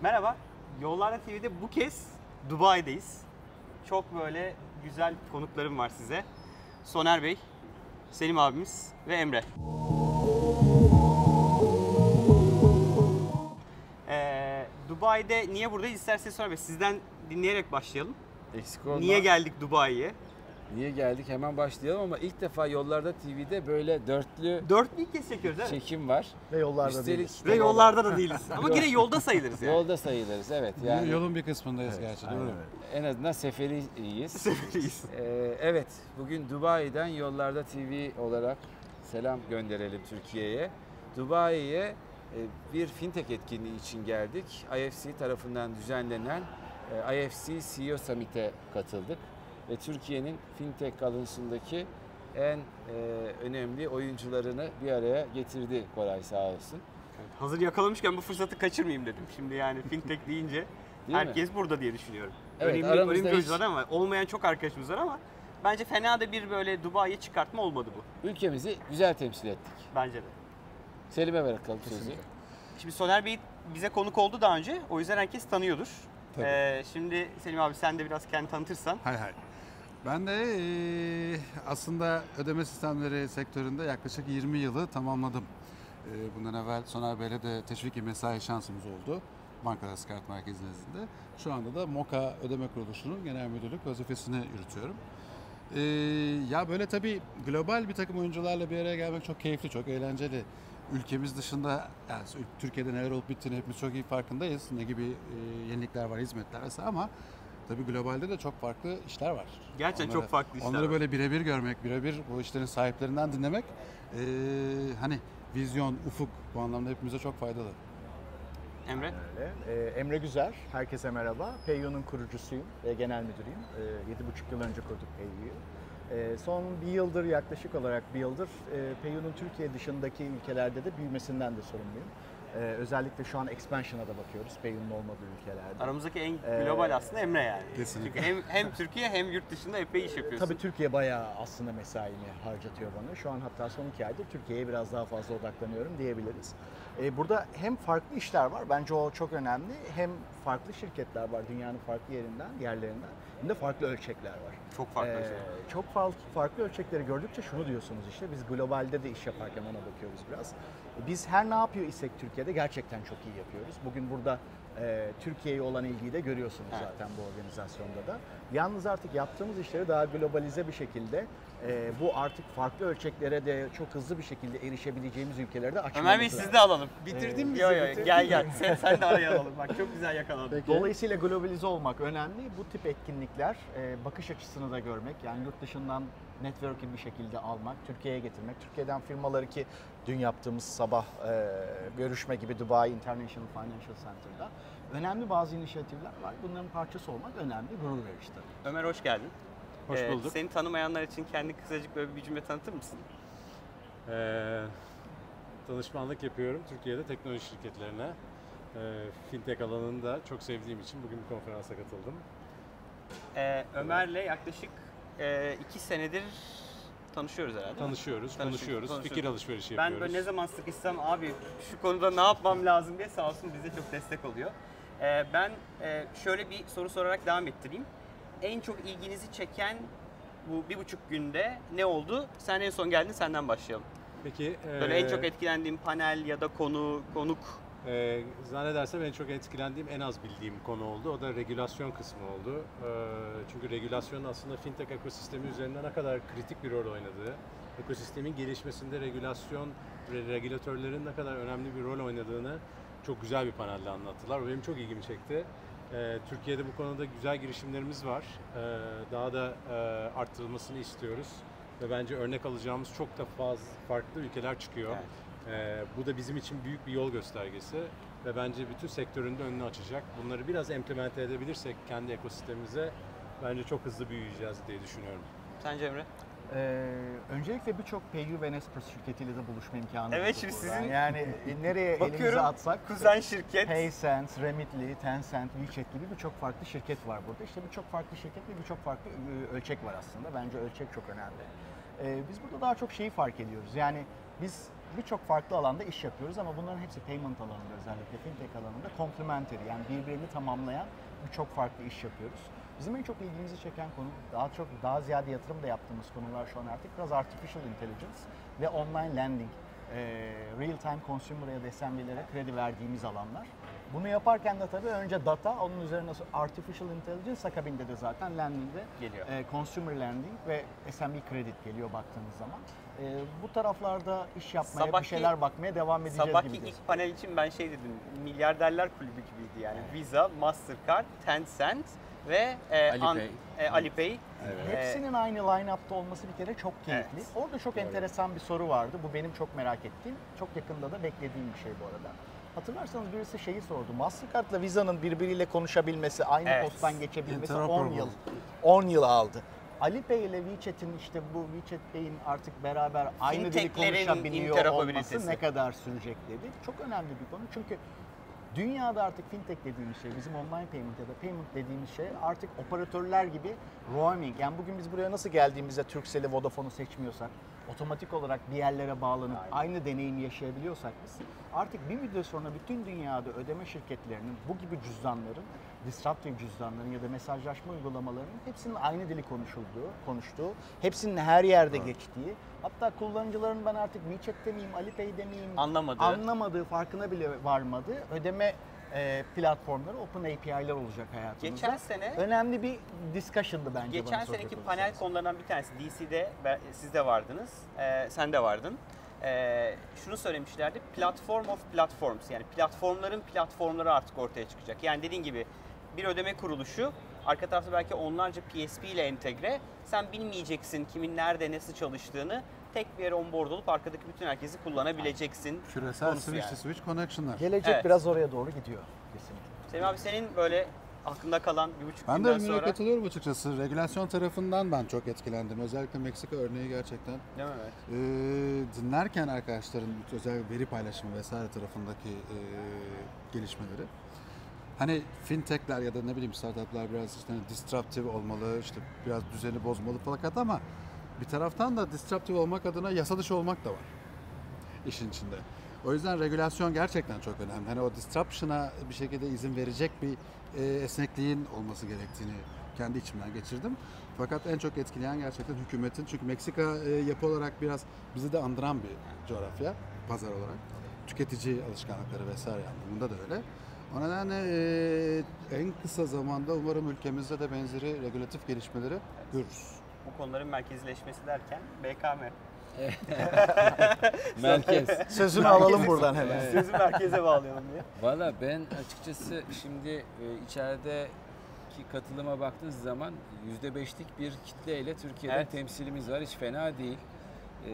Merhaba. Yollarda TV'de bu kez Dubai'deyiz. Çok böyle güzel konuklarım var size. Soner Bey, Selim abimiz ve Emre. Ee, Dubai'de niye buradayız isterseniz Soner Bey sizden dinleyerek başlayalım. Eksik olma. Niye geldik Dubai'ye? Niye geldik? Hemen başlayalım ama ilk defa Yollarda TV'de böyle dörtlü Dörtlü ilk kez çekiyoruz değil mi? çekim var. Ve yollarda Üstelik değiliz. Ve yollarda da değiliz. Ama yine yolda sayılırız yani. Yolda sayılırız evet. Yani Yolun bir kısmındayız gerçi değil mi? en azından seferiyiz. Seferiyiz. Ee, evet, bugün Dubai'den Yollarda TV olarak selam gönderelim Türkiye'ye. Dubai'ye e, bir fintech etkinliği için geldik. IFC tarafından düzenlenen e, IFC CEO Summit'e katıldık. Ve Türkiye'nin fintech alanındaki en e, önemli oyuncularını bir araya getirdi Koray sağ olsun. Hazır yakalamışken bu fırsatı kaçırmayayım dedim. Şimdi yani fintech deyince mi? herkes burada diye düşünüyorum. Evet, önemli, önemli hiç- oyuncular ama olmayan çok arkadaşımız var ama bence fena da bir böyle Dubai'ye çıkartma olmadı bu. Ülkemizi güzel temsil ettik. Bence de. Selim'e bırakalım sözü. Şimdi Soner Bey bize konuk oldu daha önce. O yüzden herkes tanıyordur. Tabii. Ee, şimdi Selim abi sen de biraz kendini tanıtırsan. Hay hay. Ben de aslında ödeme sistemleri sektöründe yaklaşık 20 yılı tamamladım. Bundan evvel Soner Bey'le de teşviki mesai şansımız oldu. Bankada Kart Merkezi nezdinde. Şu anda da MOKA Ödeme Kuruluşu'nun genel müdürlük vazifesini yürütüyorum. Ya böyle tabii global bir takım oyuncularla bir araya gelmek çok keyifli, çok eğlenceli. Ülkemiz dışında, yani Türkiye'de neler olup bittiğini hepimiz çok iyi farkındayız. Ne gibi yenilikler var, hizmetler vesaire ama tabii globalde de çok farklı işler var. Gerçekten çok farklı işler Onları var. böyle birebir görmek, birebir bu işlerin sahiplerinden dinlemek eee, hani vizyon, ufuk bu anlamda hepimize çok faydalı. Emre. Öyle. Ee, Emre Güzer, herkese merhaba. PayU'nun kurucusuyum ve genel müdürüyüm. Ee, 7,5 yıl önce kurduk PayU'yu. Ee, son bir yıldır yaklaşık olarak bir yıldır e, PayU'nun Türkiye dışındaki ülkelerde de büyümesinden de sorumluyum. Ee, özellikle şu an expansion'a da bakıyoruz PayU'nun olmadığı ülkelerde. Aramızdaki en Ee, global aslında Emre yani. Kesinlikle. Çünkü hem, hem Türkiye hem yurt dışında epey iş yapıyorsun. Tabii Türkiye bayağı aslında mesaimi harcatıyor bana. Şu an hatta son iki aydır Türkiye'ye biraz daha fazla odaklanıyorum diyebiliriz. Ee, burada hem farklı işler var, bence o çok önemli. Hem farklı şirketler var dünyanın farklı yerinden, yerlerinden. Hem de farklı ölçekler var. Çok farklı Ee, şey. Çok farklı, farklı ölçekleri gördükçe şunu diyorsunuz işte, biz globalde de iş yaparken ona bakıyoruz biraz. Biz her ne yapıyor isek Türkiye'de gerçekten çok iyi yapıyoruz. Bugün burada e, Türkiye'ye olan ilgiyi de görüyorsunuz Evet. zaten bu organizasyonda da. Yalnız artık yaptığımız işleri daha globalize bir şekilde e, bu artık farklı ölçeklere de çok hızlı bir şekilde erişebileceğimiz ülkelerde de açmamız Ömer Bey sizi de alalım. Bitirdin mi Yo bizi? yo Bitirdin gel mi? gel sen, sen de araya alalım. Bak çok güzel yakaladın. Dolayısıyla globalize olmak önemli. Bu tip etkinlikler e, bakış açısını da görmek, yani yurt dışından network'ü bir şekilde almak, Türkiye'ye getirmek. Türkiye'den firmaları ki dün yaptığımız sabah e, görüşme gibi Dubai International Financial Center'da önemli bazı inisiyatifler var. Bunların parçası olmak önemli, gurur verici tabii. Ömer hoş geldin. Hoş Ee, bulduk. Seni tanımayanlar için kendi kısacık böyle bir cümle tanıtır mısın? Ee, danışmanlık yapıyorum Türkiye'de teknoloji şirketlerine. Ee, fintech alanında çok sevdiğim için bugün bu konferansa katıldım. Ee, Ömer'le yaklaşık e, iki senedir tanışıyoruz herhalde. Tanışıyoruz, konuşuyoruz, fikir alışverişi Ben yapıyoruz. böyle ne zaman sıkışsam abi şu konuda ne yapmam lazım diye sağ olsun bize çok destek oluyor. Ee, ben e, şöyle bir soru sorarak devam ettireyim. En çok ilginizi çeken bu bir buçuk günde ne oldu? Sen en son geldin senden başlayalım. Peki, Böyle en çok etkilendiğin panel ya da konu, konuk ee, zannedersem en çok etkilendiğim, en az bildiğim konu oldu. O da regülasyon kısmı oldu. Ee, çünkü regülasyon aslında fintech ekosistemi üzerinde ne kadar kritik bir rol oynadığı, ekosistemin gelişmesinde regülasyon ve regülatörlerin ne kadar önemli bir rol oynadığını çok güzel bir panelde anlattılar. O benim çok ilgimi çekti. Ee, Türkiye'de bu konuda güzel girişimlerimiz var. Ee, daha da e, arttırılmasını istiyoruz. Ve bence örnek alacağımız çok da fazla farklı ülkeler çıkıyor. Evet. Ee, bu da bizim için büyük bir yol göstergesi ve bence bütün sektörün de önünü açacak. Bunları biraz implemente edebilirsek kendi ekosistemimize bence çok hızlı büyüyeceğiz diye düşünüyorum. Sence Emre? Ee, öncelikle birçok PayU ve Nespers şirketiyle de buluşma imkanı Evet, bulduk şimdi buradan. sizin- Yani e, nereye elimizi Bakıyorum atsak kuzen şirket. PaySense, Remitly, Tencent, WeChat gibi birçok farklı şirket var burada. İşte birçok farklı şirket ve birçok farklı e, ölçek var aslında. Bence ölçek çok önemli. Ee, biz burada daha çok şeyi fark ediyoruz. Yani biz birçok farklı alanda iş yapıyoruz ama bunların hepsi payment alanında özellikle fintech alanında complementary yani birbirini tamamlayan birçok farklı iş yapıyoruz. Bizim en çok ilgimizi çeken konu daha çok daha ziyade yatırım da yaptığımız konular şu an artık biraz artificial intelligence ve online lending. Real time consumer'a ya da SMB'lere kredi verdiğimiz alanlar. Bunu yaparken de tabii önce data, onun üzerine artificial intelligence akabinde de zaten lending'de Geliyor. e, consumer lending ve SMB kredi geliyor baktığınız zaman. E, bu taraflarda iş yapmaya, Sabahki- bir şeyler bakmaya devam edeceğiz Sabahki gibi. ilk panel için ben şey dedim, milyarderler kulübü gibiydi yani. Visa, Mastercard, Tencent ve e, Alipay. e, Alipay. Evet. Hepsinin aynı line-up'ta olması bir kere çok keyifli. Evet. Orada çok enteresan bir soru vardı. Bu benim çok merak ettiğim, çok yakında da beklediğim bir şey bu arada. Hatırlarsanız birisi şeyi sordu. Mastercard'la Visa'nın birbiriyle konuşabilmesi, aynı Evet. posttan geçebilmesi 10 Interoperable. yıl 10 yıl aldı. Alipay ile WeChat'in işte bu WeChat Pay'in artık beraber aynı dili konuşabiliyor olması ne kadar sürecek dedik. Çok önemli bir konu çünkü Dünyada artık fintech dediğimiz şey, bizim online payment ya da payment dediğimiz şey artık operatörler gibi roaming. Yani bugün biz buraya nasıl geldiğimizde Turkcell'i, Vodafone'u seçmiyorsak, otomatik olarak bir yerlere bağlanıp aynı deneyimi yaşayabiliyorsak biz artık bir müddet sonra bütün dünyada ödeme şirketlerinin bu gibi cüzdanların, disruptive cüzdanların ya da mesajlaşma uygulamalarının hepsinin aynı dili konuşulduğu, konuştuğu, hepsinin her yerde geçtiği, hatta kullanıcıların ben artık WeChat demeyeyim, Alipay demeyeyim, Anlamadığı. anlamadığı, farkına bile varmadığı ödeme e, platformları, open API'ler olacak hayatımızda. Geçen sene Önemli bir discussion'dı bence Geçen seneki olursanız. panel konularından bir tanesi DC'de siz de vardınız, ee, sen de vardın. Ee, şunu söylemişlerdi, platform of platforms yani platformların platformları artık ortaya çıkacak. Yani dediğin gibi bir ödeme kuruluşu arka tarafta belki onlarca PSP ile entegre. Sen bilmeyeceksin kimin nerede nasıl çalıştığını. Tek bir yere onboard olup arkadaki bütün herkesi kullanabileceksin. Küresel switch to yani. switch connection'lar. Gelecek Evet. biraz oraya doğru gidiyor kesinlikle. Semih abi senin böyle aklında kalan bir buçuk Ben de günden sonra... katılıyorum açıkçası. Regülasyon tarafından ben çok etkilendim. Özellikle Meksika örneği gerçekten. Değil mi? Evet. Ee, dinlerken arkadaşların özel veri paylaşımı vesaire tarafındaki e, gelişmeleri. Hani fintechler ya da ne bileyim startuplar biraz işte disruptive olmalı, işte biraz düzeni bozmalı fakat ama bir taraftan da disruptive olmak adına yasa dışı olmak da var işin içinde. O yüzden regülasyon gerçekten çok önemli. Hani o disruption'a bir şekilde izin verecek bir e, esnekliğin olması gerektiğini kendi içimden geçirdim. Fakat en çok etkileyen gerçekten hükümetin. Çünkü Meksika e, yapı olarak biraz bizi de andıran bir coğrafya, pazar olarak. Tüketici alışkanlıkları vesaire anlamında da öyle. O nedenle e, en kısa zamanda umarım ülkemizde de benzeri regülatif gelişmeleri görürüz. Bu konuların merkezileşmesi derken BKM. Merkez. Sözünü alalım buradan hemen. Sözü merkeze bağlayalım diye. Valla ben açıkçası şimdi e, içerideki katılıma baktığınız zaman %5'lik bir kitleyle Türkiye'den Evet. temsilimiz var. Hiç fena değil. E,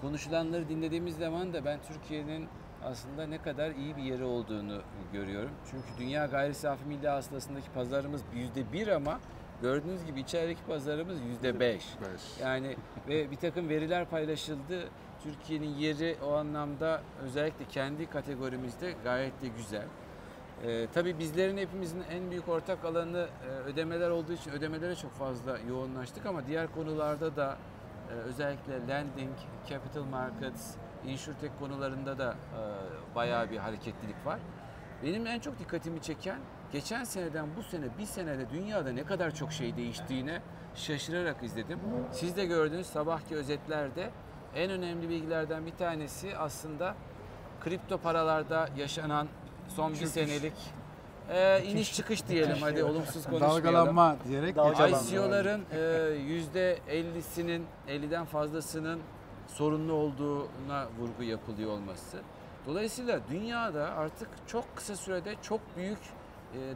konuşulanları dinlediğimiz zaman da ben Türkiye'nin aslında ne kadar iyi bir yeri olduğunu görüyorum. Çünkü dünya gayri safi milli hasılasındaki pazarımız %1 ama gördüğünüz gibi içerideki pazarımız %5. Yani ve bir takım veriler paylaşıldı. Türkiye'nin yeri o anlamda özellikle kendi kategorimizde gayet de güzel. Ee, tabii bizlerin hepimizin en büyük ortak alanı e, ödemeler olduğu için ödemelere çok fazla yoğunlaştık ama diğer konularda da e, özellikle lending, capital markets, insurtech konularında da e, bayağı bir hareketlilik var. Benim en çok dikkatimi çeken geçen seneden bu sene bir senede dünyada ne kadar çok şey değiştiğine şaşırarak izledim. Siz de gördünüz sabahki özetlerde en önemli bilgilerden bir tanesi aslında kripto paralarda yaşanan son bir senelik e, iniş çıkış diyelim hadi olumsuz konuşmayalım. Dalgalanma diyerek Dalgalanma. ICO'ların yüzde 50'sinin 50'den fazlasının sorunlu olduğuna vurgu yapılıyor olması. Dolayısıyla dünyada artık çok kısa sürede çok büyük e,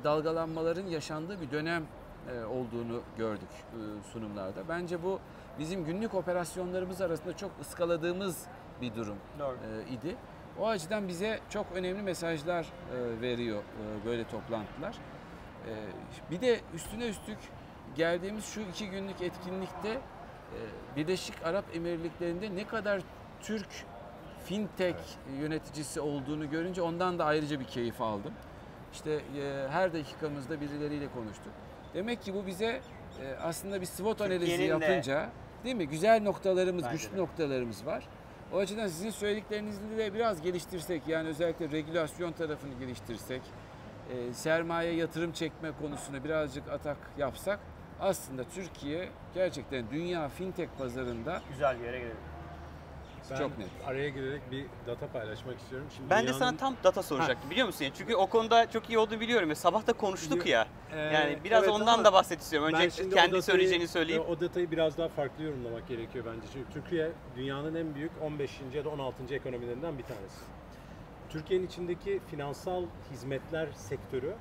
dalgalanmaların yaşandığı bir dönem e, olduğunu gördük e, sunumlarda. Bence bu bizim günlük operasyonlarımız arasında çok ıskaladığımız bir durum Doğru. e, idi. O açıdan bize çok önemli mesajlar e, veriyor e, böyle toplantılar. E, bir de üstüne üstlük geldiğimiz şu iki günlük etkinlikte e, Birleşik Arap Emirlikleri'nde ne kadar Türk fintech yöneticisi olduğunu görünce ondan da ayrıca bir keyif aldım. İşte e, her dakikamızda birileriyle konuştuk. Demek ki bu bize e, aslında bir SWOT analizi yapınca değil mi? Güzel noktalarımız, Bence güçlü de. noktalarımız var. O açıdan sizin söylediklerinizi de biraz geliştirsek yani özellikle regülasyon tarafını geliştirsek, e, sermaye yatırım çekme konusunu birazcık atak yapsak aslında Türkiye gerçekten dünya fintech pazarında Güzel bir yere gelelim. Ben Çok net. araya girerek bir data paylaşmak istiyorum. Şimdi Ben de dünyanın- sana tam data soracaktım biliyor musun? Çünkü o konuda çok iyi olduğunu biliyorum. Ya, sabah da konuştuk ya. Ee, Yani biraz evet ondan da bahset istiyorum. Önce kendi datayı- söyleyeceğini söyleyeyim. O datayı biraz daha farklı yorumlamak gerekiyor bence. Çünkü Türkiye dünyanın en büyük 15. ya da 16. ekonomilerinden bir tanesi. Türkiye'nin içindeki finansal hizmetler sektörü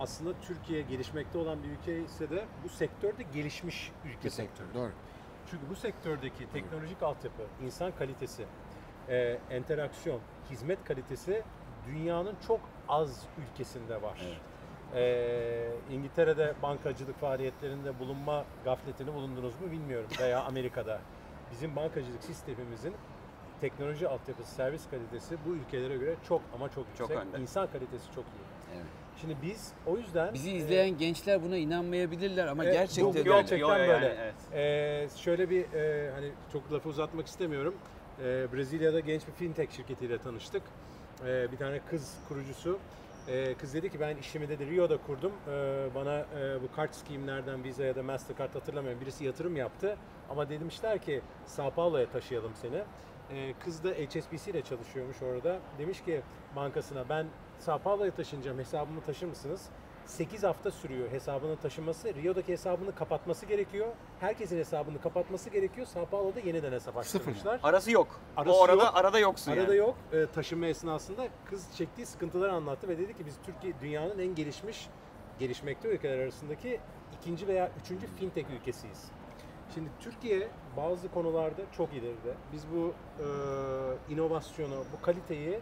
aslında Türkiye gelişmekte olan bir ülke ise de bu sektörde gelişmiş ülke Bir sektörü. sektör. Doğru. Çünkü bu sektördeki teknolojik altyapı, insan kalitesi, e, interaksiyon, hizmet kalitesi dünyanın çok az ülkesinde var. E, İngiltere'de bankacılık faaliyetlerinde bulunma gafletini bulundunuz mu bilmiyorum veya Amerika'da. Bizim bankacılık sistemimizin teknoloji altyapısı, servis kalitesi bu ülkelere göre çok ama çok Çok yüksek. önde. İnsan kalitesi çok iyi. Evet. Şimdi biz o yüzden bizi e, izleyen gençler buna inanmayabilirler ama Evet, gerçekten yok, yok. gerçekten Yo, yo, böyle. yani, evet. Ee, şöyle bir e, hani çok lafı uzatmak istemiyorum. Ee, Brezilya'da genç bir fintech şirketiyle tanıştık. Ee, bir tane kız kurucusu. Ee, kız dedi ki ben işimi dedi Rio'da kurdum. Ee, bana e, bu kart schemlerden Visa ya da Mastercard hatırlamıyorum. Birisi yatırım yaptı. Ama demişler ki Sao Paulo'ya taşıyalım seni. Ee, kız da HSBC ile çalışıyormuş orada. Demiş ki bankasına ben Sao Paulo'ya taşınacağım hesabımı taşır mısınız? 8 hafta sürüyor hesabının taşınması. Rio'daki hesabını kapatması gerekiyor. Herkesin hesabını kapatması gerekiyor. Sao Paulo'da yeniden hesap Sıfır açtırmışlar. Arası yok. Arası o arada yok. arada yoksun Arada yani. yok. Ee, taşınma esnasında kız çektiği sıkıntıları anlattı ve dedi ki biz Türkiye dünyanın en gelişmiş, gelişmekte ülkeler arasındaki ikinci veya üçüncü fintech ülkesiyiz. Şimdi Türkiye bazı konularda çok ileride. Biz bu e, inovasyonu, bu kaliteyi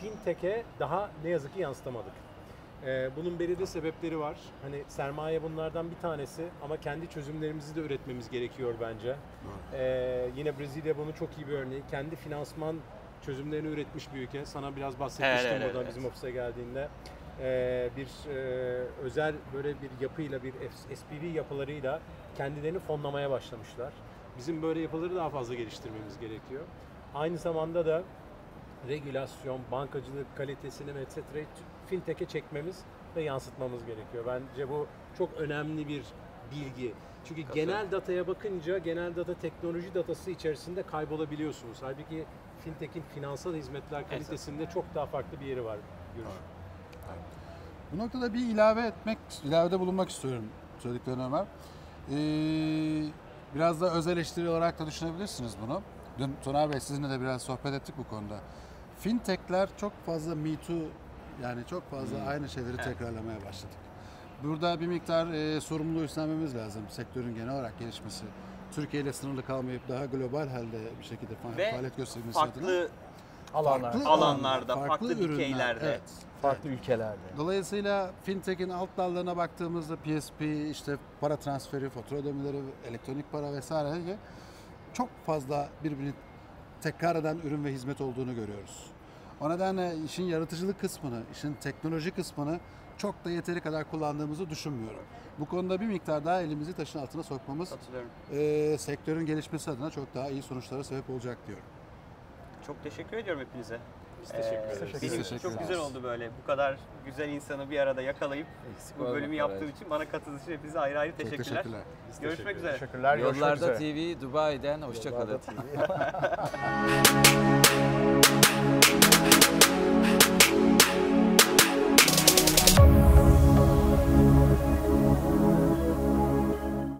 fintech'e daha ne yazık ki yansıtamadık. E, bunun belirli sebepleri var. Hani sermaye bunlardan bir tanesi ama kendi çözümlerimizi de üretmemiz gerekiyor bence. E, yine Brezilya bunun çok iyi bir örneği. Kendi finansman çözümlerini üretmiş bir ülke. Sana biraz bahsetmiştim Evet, evet, buradan evet. bizim ofise geldiğinde. E, bir e, özel böyle bir yapıyla, bir SPV yapılarıyla kendilerini fonlamaya başlamışlar. Bizim böyle yapıları daha fazla geliştirmemiz gerekiyor. Aynı zamanda da regülasyon, bankacılık kalitesini etc. fintech'e çekmemiz ve yansıtmamız gerekiyor. Bence bu çok önemli bir bilgi. Çünkü genel dataya bakınca genel data teknoloji datası içerisinde kaybolabiliyorsunuz. Halbuki fintech'in finansal hizmetler kalitesinde çok daha farklı bir yeri var görüş. Bu noktada bir ilave etmek, ilavede bulunmak istiyorum söylediklerini Ömer. Ee, biraz da öz eleştiri olarak da düşünebilirsiniz bunu. Dün Soner Bey sizinle de biraz sohbet ettik bu konuda. Fintech'ler çok fazla Me Too yani çok fazla aynı şeyleri tekrarlamaya başladık. Burada bir miktar e, sorumluluğu üstlenmemiz lazım sektörün genel olarak gelişmesi. Türkiye ile sınırlı kalmayıp daha global halde bir şekilde faaliyet göstermesi adına. Farklı Alanlar, Farklı alanlarda, alanlar, farklı ürünler, dikeylerde. evet. Farklı ülkelerde. Dolayısıyla fintech'in alt dallarına baktığımızda PSP, işte para transferi, fatura ödemeleri, elektronik para vesaire çok fazla birbirini tekrar eden ürün ve hizmet olduğunu görüyoruz. O nedenle işin yaratıcılık kısmını, işin teknoloji kısmını çok da yeteri kadar kullandığımızı düşünmüyorum. Bu konuda bir miktar daha elimizi taşın altına sokmamız eee, sektörün gelişmesi adına çok daha iyi sonuçlara sebep olacak diyorum. Çok teşekkür ediyorum hepinize. Biz teşekkür Ee, ederiz. Teşekkür Benim ederiz. için çok Teşekkür güzel oldu böyle. Bu kadar güzel insanı bir arada yakalayıp Eksik bu bölümü Koray. yaptığım için bana katıldığınız için hepinize ayrı ayrı Çok teşekkürler. teşekkürler. Biz Görüşmek teşekkür üzere. Teşekkürler. görüşmek Yollarda üzere. TV Dubai'den hoşçakalın.